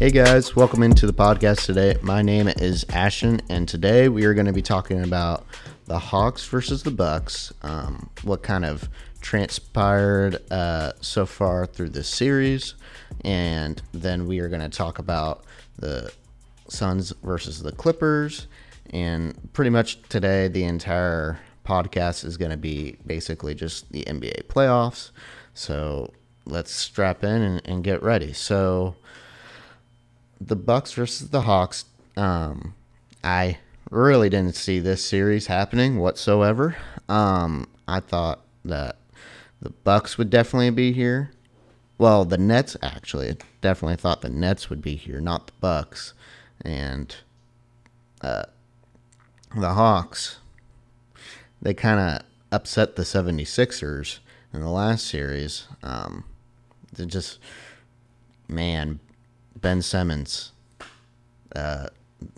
Hey guys, welcome into the podcast today. My name is Ashton, and today we are going to be talking about the Hawks versus the Bucks. Um, what kind of transpired uh, so far through this series, and then we are going to talk about the Suns versus the Clippers. And pretty much today, the entire podcast is going to be basically just the NBA playoffs. So let's strap in and, and get ready. So the Bucks versus the Hawks. Um, I really didn't see this series happening whatsoever. Um, I thought that the Bucks would definitely be here. Well, the Nets actually definitely thought the Nets would be here, not the Bucks. And uh, the Hawks, they kind of upset the 76ers in the last series. Um, they just, man, Ben Simmons uh,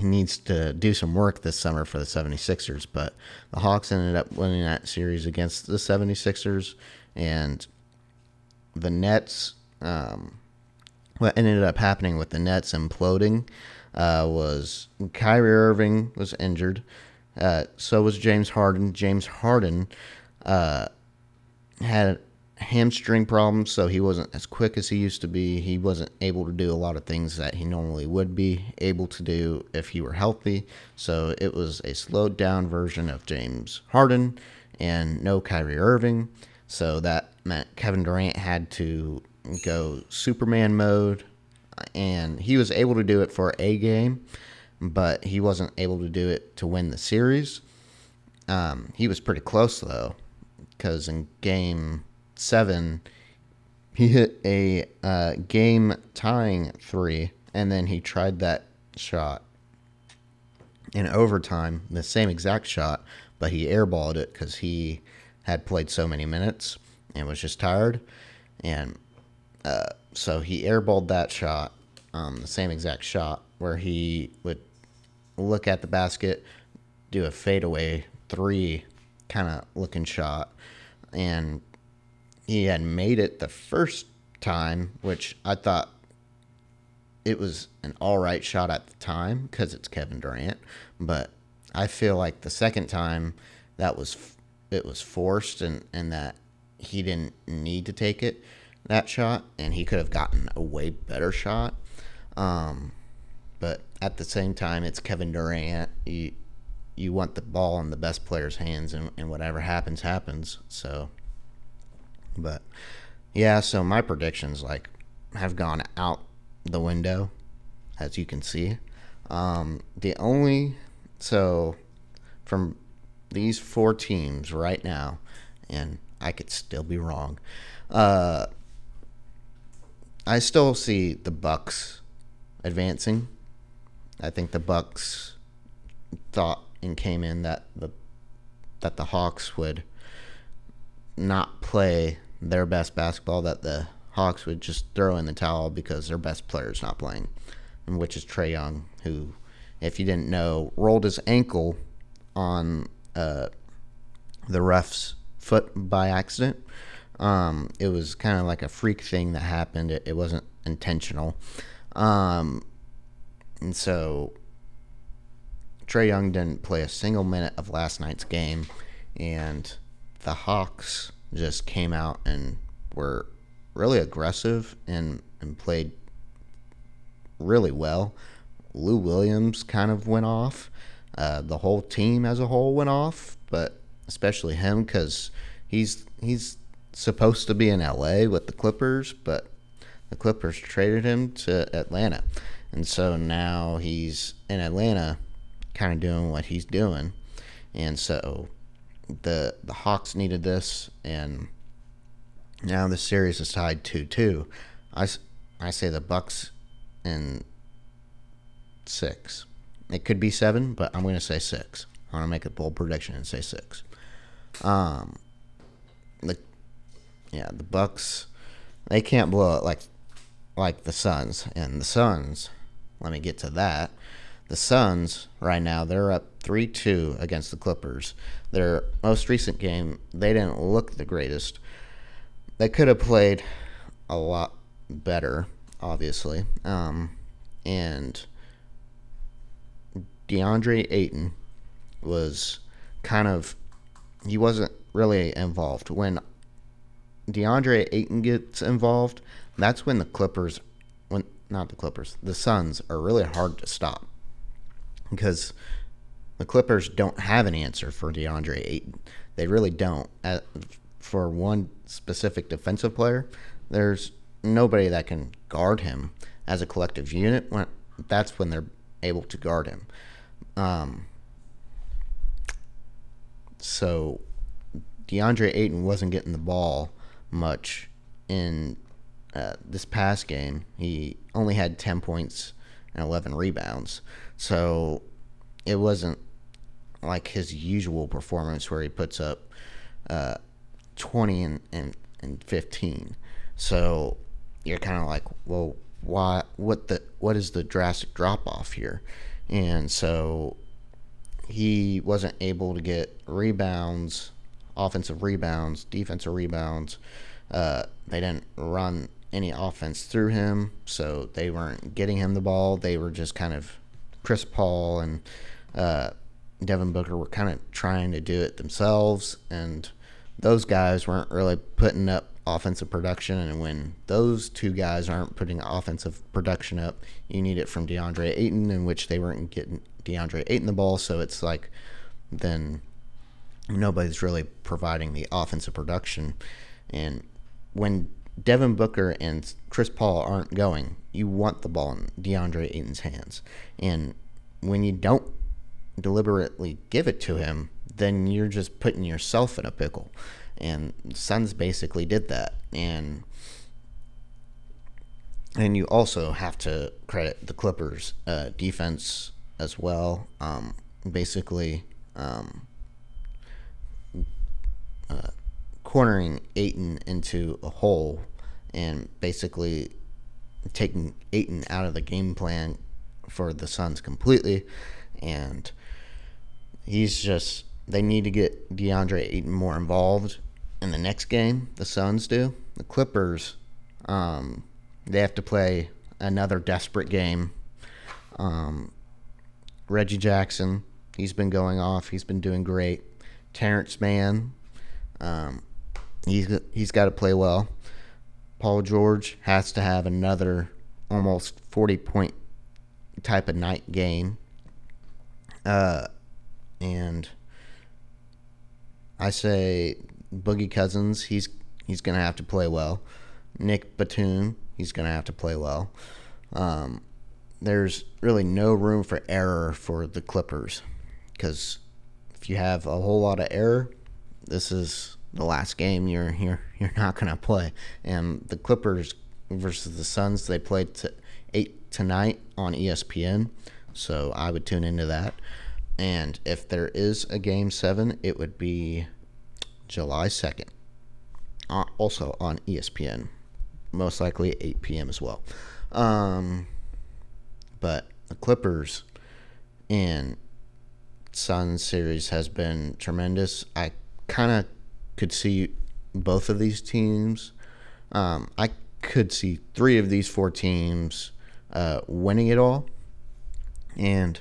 needs to do some work this summer for the 76ers, but the Hawks ended up winning that series against the 76ers and the Nets um, what ended up happening with the Nets imploding uh, was Kyrie Irving was injured. Uh, so was James Harden. James Harden uh, had hamstring problems, so he wasn't as quick as he used to be. He wasn't able to do a lot of things that he normally would be able to do if he were healthy. So it was a slowed down version of James Harden and no Kyrie Irving. So that meant Kevin Durant had to go Superman mode, and he was able to do it for a game, but he wasn't able to do it to win the series. Um, he was pretty close though, because in game seven, he hit a uh, game tying three, and then he tried that shot in overtime, the same exact shot, but he airballed it because he had played so many minutes and was just tired. And uh, so he airballed that shot, um, the same exact shot, where he would look at the basket, do a fadeaway three kind of looking shot, and he had made it the first time, which I thought it was an all right shot at the time because it's Kevin Durant, but I feel like the second time that was it was forced and and that he didn't need to take it that shot. And he could have gotten a way better shot. Um, but at the same time, it's Kevin Durant. You you want the ball in the best player's hands, and, and whatever happens, happens. So but yeah, so my predictions like have gone out the window, as you can see. Um, the only so from these four teams right now, and I could still be wrong. Uh, I still see the Bucks advancing. I think the Bucks thought and came in that the that the Hawks would not play their best basketball that the Hawks would just throw in the towel because their best player is not playing, which is Trae Young, who, if you didn't know, rolled his ankle on uh, the ref's foot by accident. Um, it was kind of like a freak thing that happened. It, it wasn't intentional. Um, and so Trae Young didn't play a single minute of last night's game. And the Hawks just came out and were really aggressive and, and played really well. Lou Williams kind of went off. Uh, the whole team as a whole went off, but especially him because he's he's supposed to be in LA with the Clippers, but the Clippers traded him to Atlanta, and so now he's in Atlanta, kind of doing what he's doing, and so the the Hawks needed this, and now the series is tied two two. I, I say the Bucks in six. It could be seven, but I'm going to say six. I want to make a bold prediction and say six. Um, the yeah, the Bucks they can't blow it like like the Suns, and the Suns. Let me get to that. The Suns right now they're up three two against the Clippers. Their most recent game they didn't look the greatest. They could have played a lot better, obviously. Um, and DeAndre Ayton was kind of he wasn't really involved when DeAndre Ayton gets involved. That's when the Clippers, not the Clippers, the Suns are really hard to stop because the Clippers don't have an answer for DeAndre Ayton. They really don't. for one specific defensive player, there's nobody that can guard him as a collective unit. When that's when they're able to guard him. Um, so DeAndre Ayton wasn't getting the ball much in uh, this past game. He only had 10 points and 11 rebounds. So it wasn't like his usual performance where he puts up uh, 20 and, and, and 15. So you're kind of like, well, why? What the? What is the drastic drop off here? And so he wasn't able to get rebounds, offensive rebounds, defensive rebounds. Uh, they didn't run any offense through him, so they weren't getting him the ball. They were just kind of Chris Paul and uh, Devin Booker were kind of trying to do it themselves, and those guys weren't really putting up offensive production. And when those two guys aren't putting offensive production up, you need it from DeAndre Ayton, in which they weren't getting DeAndre Ayton the ball. So it's like then nobody's really providing the offensive production. And when Devin Booker and Chris Paul aren't going, you want the ball in DeAndre Ayton's hands. And when you don't deliberately give it to him, then you're just putting yourself in a pickle. And Suns basically did that. And and you also have to credit the Clippers uh, defense as well. Um, basically, um, uh, cornering Ayton into a hole and basically taking Ayton out of the game plan for the Suns completely. And he's just, they need to get DeAndre Ayton more involved in the next game. The Suns do. The Clippers, um, they have to play another desperate game. Um, Reggie Jackson, he's been going off. He's been doing great. Terance Mann, um, he's he's got to play well. Paul George has to have another almost 40 point type of night game. Uh, and I say Boogie Cousins, he's he's gonna have to play well. Nic Batum, he's gonna have to play well. Um, there's really no room for error for the Clippers because if you have a whole lot of error, this is the last game you're you're you're not gonna play. And the Clippers versus the Suns, they played to eight tonight on ESPN, so I would tune into that. And if there is a game seven, it would be July second, uh, also on ESPN, most likely 8 p.m. as well. Um, but the Clippers and Suns series has been tremendous. I kind of could see both of these teams. Um, I could see three of these four teams uh, winning it all, and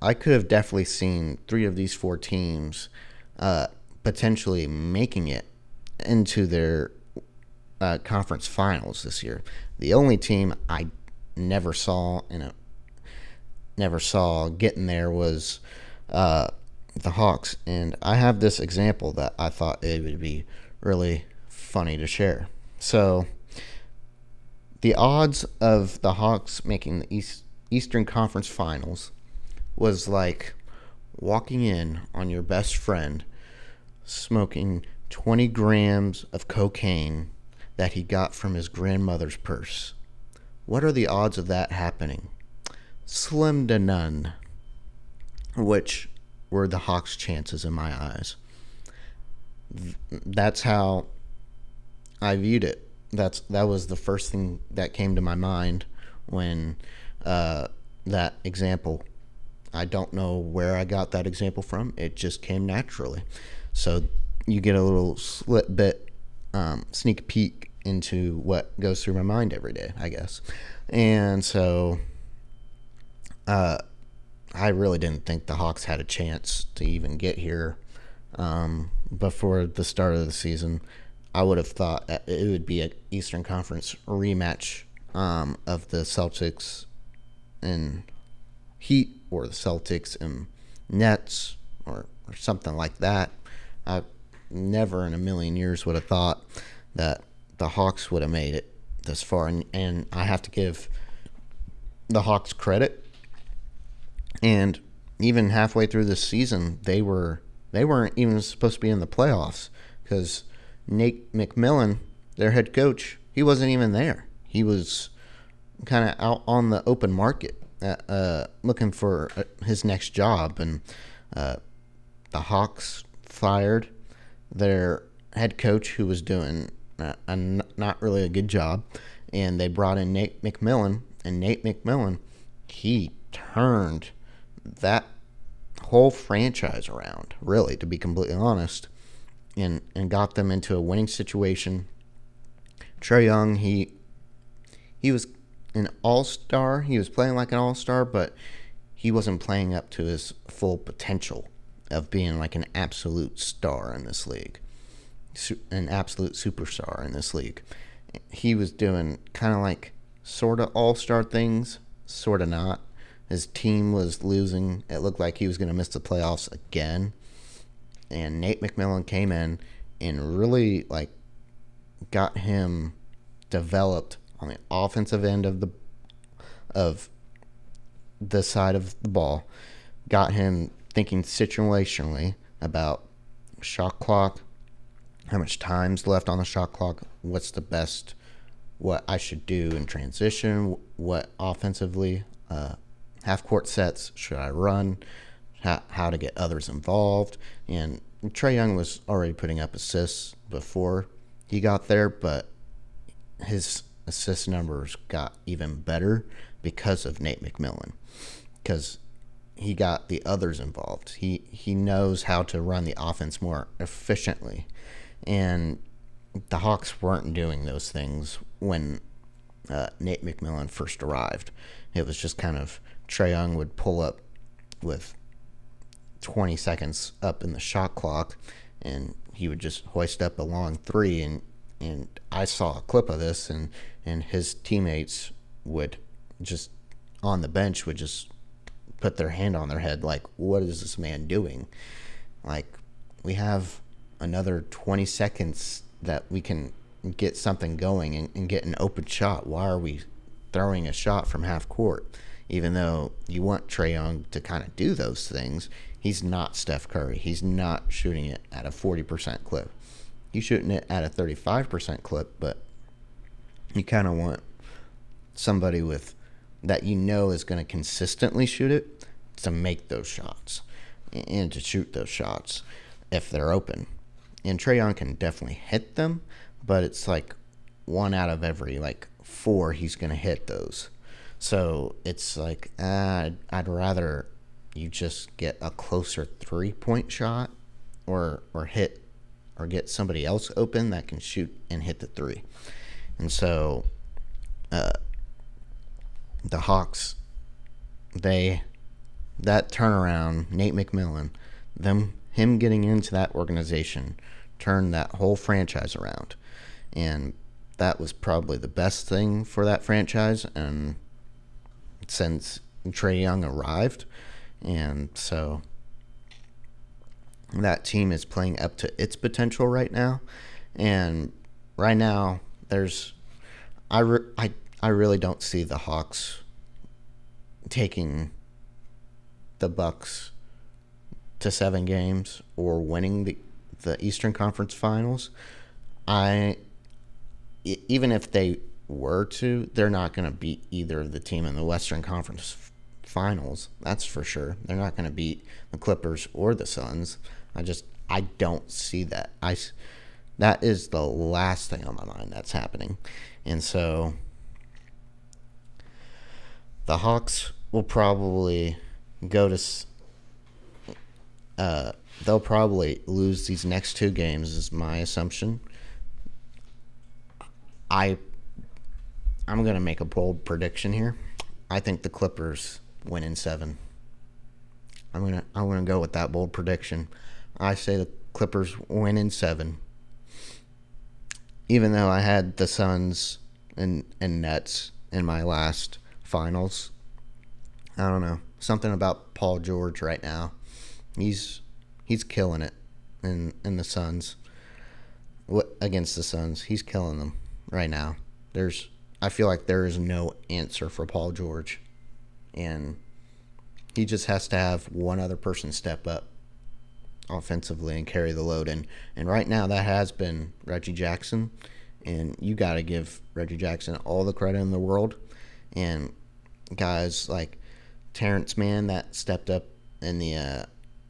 I could have definitely seen three of these four teams uh, potentially making it into their uh, conference finals this year. The only team I never saw in a never saw getting there was uh, the Hawks. And I have this example that I thought it would be really funny to share. So, the odds of the Hawks making the East, Eastern Conference Finals was like walking in on your best friend smoking 20 grams of cocaine that he got from his grandmother's purse. What are the odds of that happening? Slim to none. Which were the Hawks' chances in my eyes. That's how I viewed it. That's that was the first thing that came to my mind when uh, that example I don't know where I got that example from. It just came naturally. So you get a little slit bit um, sneak peek into what goes through my mind every day, I guess. And so uh, I really didn't think the Hawks had a chance to even get here um, before the start of the season. I would have thought it would be an Eastern Conference rematch um, of the Celtics and Heat or the Celtics and Nets or, or something like that. I never in a million years would have thought that the Hawks would have made it this far. And, and I have to give the Hawks credit. And even halfway through this season, they were they weren't even supposed to be in the playoffs because Nate McMillan, their head coach, he wasn't even there. He was kind of out on the open market, uh, uh, looking for uh, his next job, and uh, the Hawks fired their head coach, who was doing a, a not really a good job, and they brought in Nate McMillan, and Nate McMillan, he turned that whole franchise around, really, to be completely honest, and and got them into a winning situation. Trae Young, he he was an all star. He was playing like an all star, but he wasn't playing up to his full potential of being like an absolute star in this league, an absolute superstar in this league. He was doing kind of like sort of all star things, sort of not. His team was losing. It looked like he was going to miss the playoffs again. And Nate McMillan came in and really like got him developed on the offensive end of the of the side of the ball. Got him thinking situationally about shot clock, how much time's left on the shot clock, what's the best, what I should do in transition, what offensively uh, half court sets should I run, how, how to get others involved. And Trae Young was already putting up assists before he got there, but his assist numbers got even better because of Nate McMillan. Because he got the others involved. He he knows how to run the offense more efficiently. And the Hawks weren't doing those things when uh, Nate McMillan first arrived. It was just kind of Trae Young would pull up with 20 seconds up in the shot clock, and he would just hoist up a long three. And, and I saw a clip of this, and, and his teammates would just on the bench would just put their hand on their head, like, what is this man doing? Like, we have another 20 seconds that we can get something going and, and get an open shot. Why are we throwing a shot from half court? Even though you want Trae Young to kind of do those things, he's not Steph Curry. He's not shooting it at a 40% clip. He's shooting it at a 35% clip, but you kind of want somebody with that you know is going to consistently shoot it to make those shots and to shoot those shots if they're open. And Trae Young can definitely hit them, but it's like one out of every like four he's going to hit those. So it's like uh, I'd rather you just get a closer three point shot or or hit or get somebody else open that can shoot and hit the three. And so uh, the Hawks they that turnaround, Nate McMillan, them him getting into that organization turned that whole franchise around. And that was probably the best thing for that franchise and since Trae Young arrived. And so that team is playing up to its potential right now. And right now, there's, I, re, I, I really don't see the Hawks taking the Bucks to seven games or winning the, the Eastern Conference Finals. I, even if they were to, they're not going to beat either of the team in the Western Conference Finals. That's for sure. They're not going to beat the Clippers or the Suns. I just I don't see that. I that is the last thing on my mind that's happening, and so the Hawks will probably go to. Uh, they'll probably lose these next two games, is my assumption. I. I'm gonna make a bold prediction here. I think the Clippers win in seven. I'm gonna I'm gonna go with that bold prediction. I say the Clippers win in seven. Even though I had the Suns and and Nets in my last finals, I don't know something about Paul George right now. He's he's killing it in in the Suns. What against the Suns? He's killing them right now. There's I feel like there is no answer for Paul George, and he just has to have one other person step up offensively and carry the load. And and right now that has been Reggie Jackson, and you got to give Reggie Jackson all the credit in the world. And guys like Terance Mann that stepped up in the uh,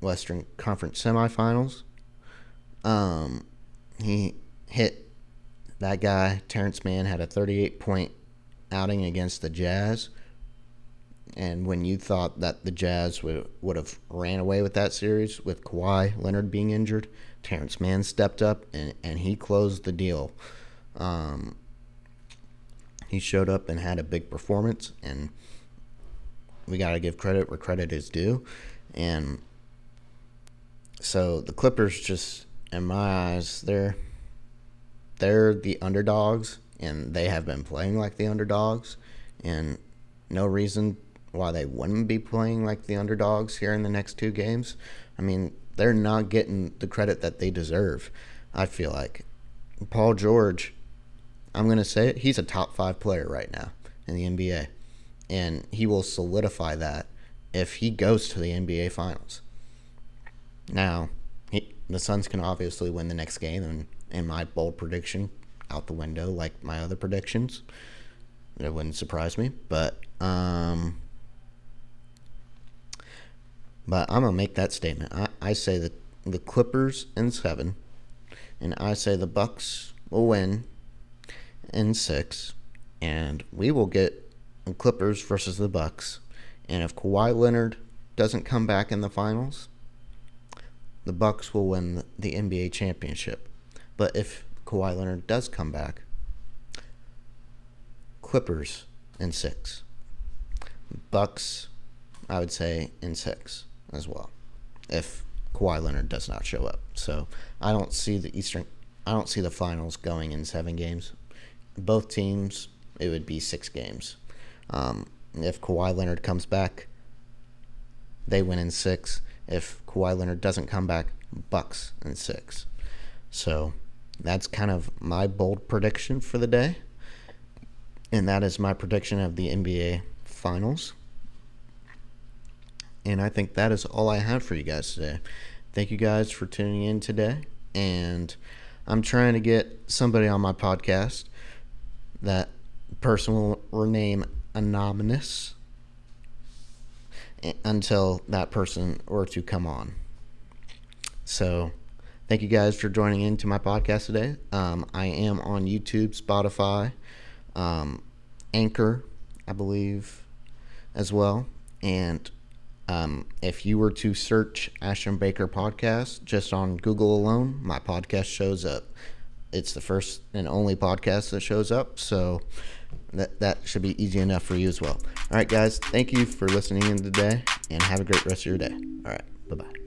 Western Conference semifinals. Um, he hit that guy. Terance Mann had a 38 point outing against the Jazz. And when you thought that the Jazz would, would have ran away with that series with Kawhi Leonard being injured, Terance Mann stepped up and, and he closed the deal. Um, he showed up and had a big performance, and we got to give credit where credit is due. And so the Clippers, just in my eyes, they're they're the underdogs, and they have been playing like the underdogs, and no reason why they wouldn't be playing like the underdogs here in the next two games. I mean, they're not getting the credit that they deserve. I feel like Paul George, I'm going to say it, he's a top five player right now in the NBA. And he will solidify that if he goes to the NBA Finals. Now, he, the Suns can obviously win the next game, and in my bold prediction, out the window like my other predictions. It wouldn't surprise me, but um, but I'm gonna make that statement. I, I say that the Clippers in seven, and I say the Bucks will win in six, and we will get the Clippers versus the Bucks. And if Kawhi Leonard doesn't come back in the finals, the Bucks will win the NBA championship. But if Kawhi Leonard does come back, Clippers in six. Bucks, I would say in six as well, if Kawhi Leonard does not show up. So I don't see the Eastern, I don't see the finals going in seven games. Both teams, it would be six games. Um, if Kawhi Leonard comes back, they win in six. If Kawhi Leonard doesn't come back, Bucks in six. So that's kind of my bold prediction for the day. And that is my prediction of the NBA Finals. And I think that is all I have for you guys today. Thank you guys for tuning in today. And I'm trying to get somebody on my podcast that person will remain anonymous until that person were to come on. So, thank you guys for joining into my podcast today. Um, I am on YouTube, Spotify, um, Anchor, I believe, as well. And um, if you were to search Ashton Baker podcast just on Google alone, my podcast shows up. It's the first and only podcast that shows up, so that that should be easy enough for you as well. All right, guys, thank you for listening in today, and have a great rest of your day. All right, bye bye.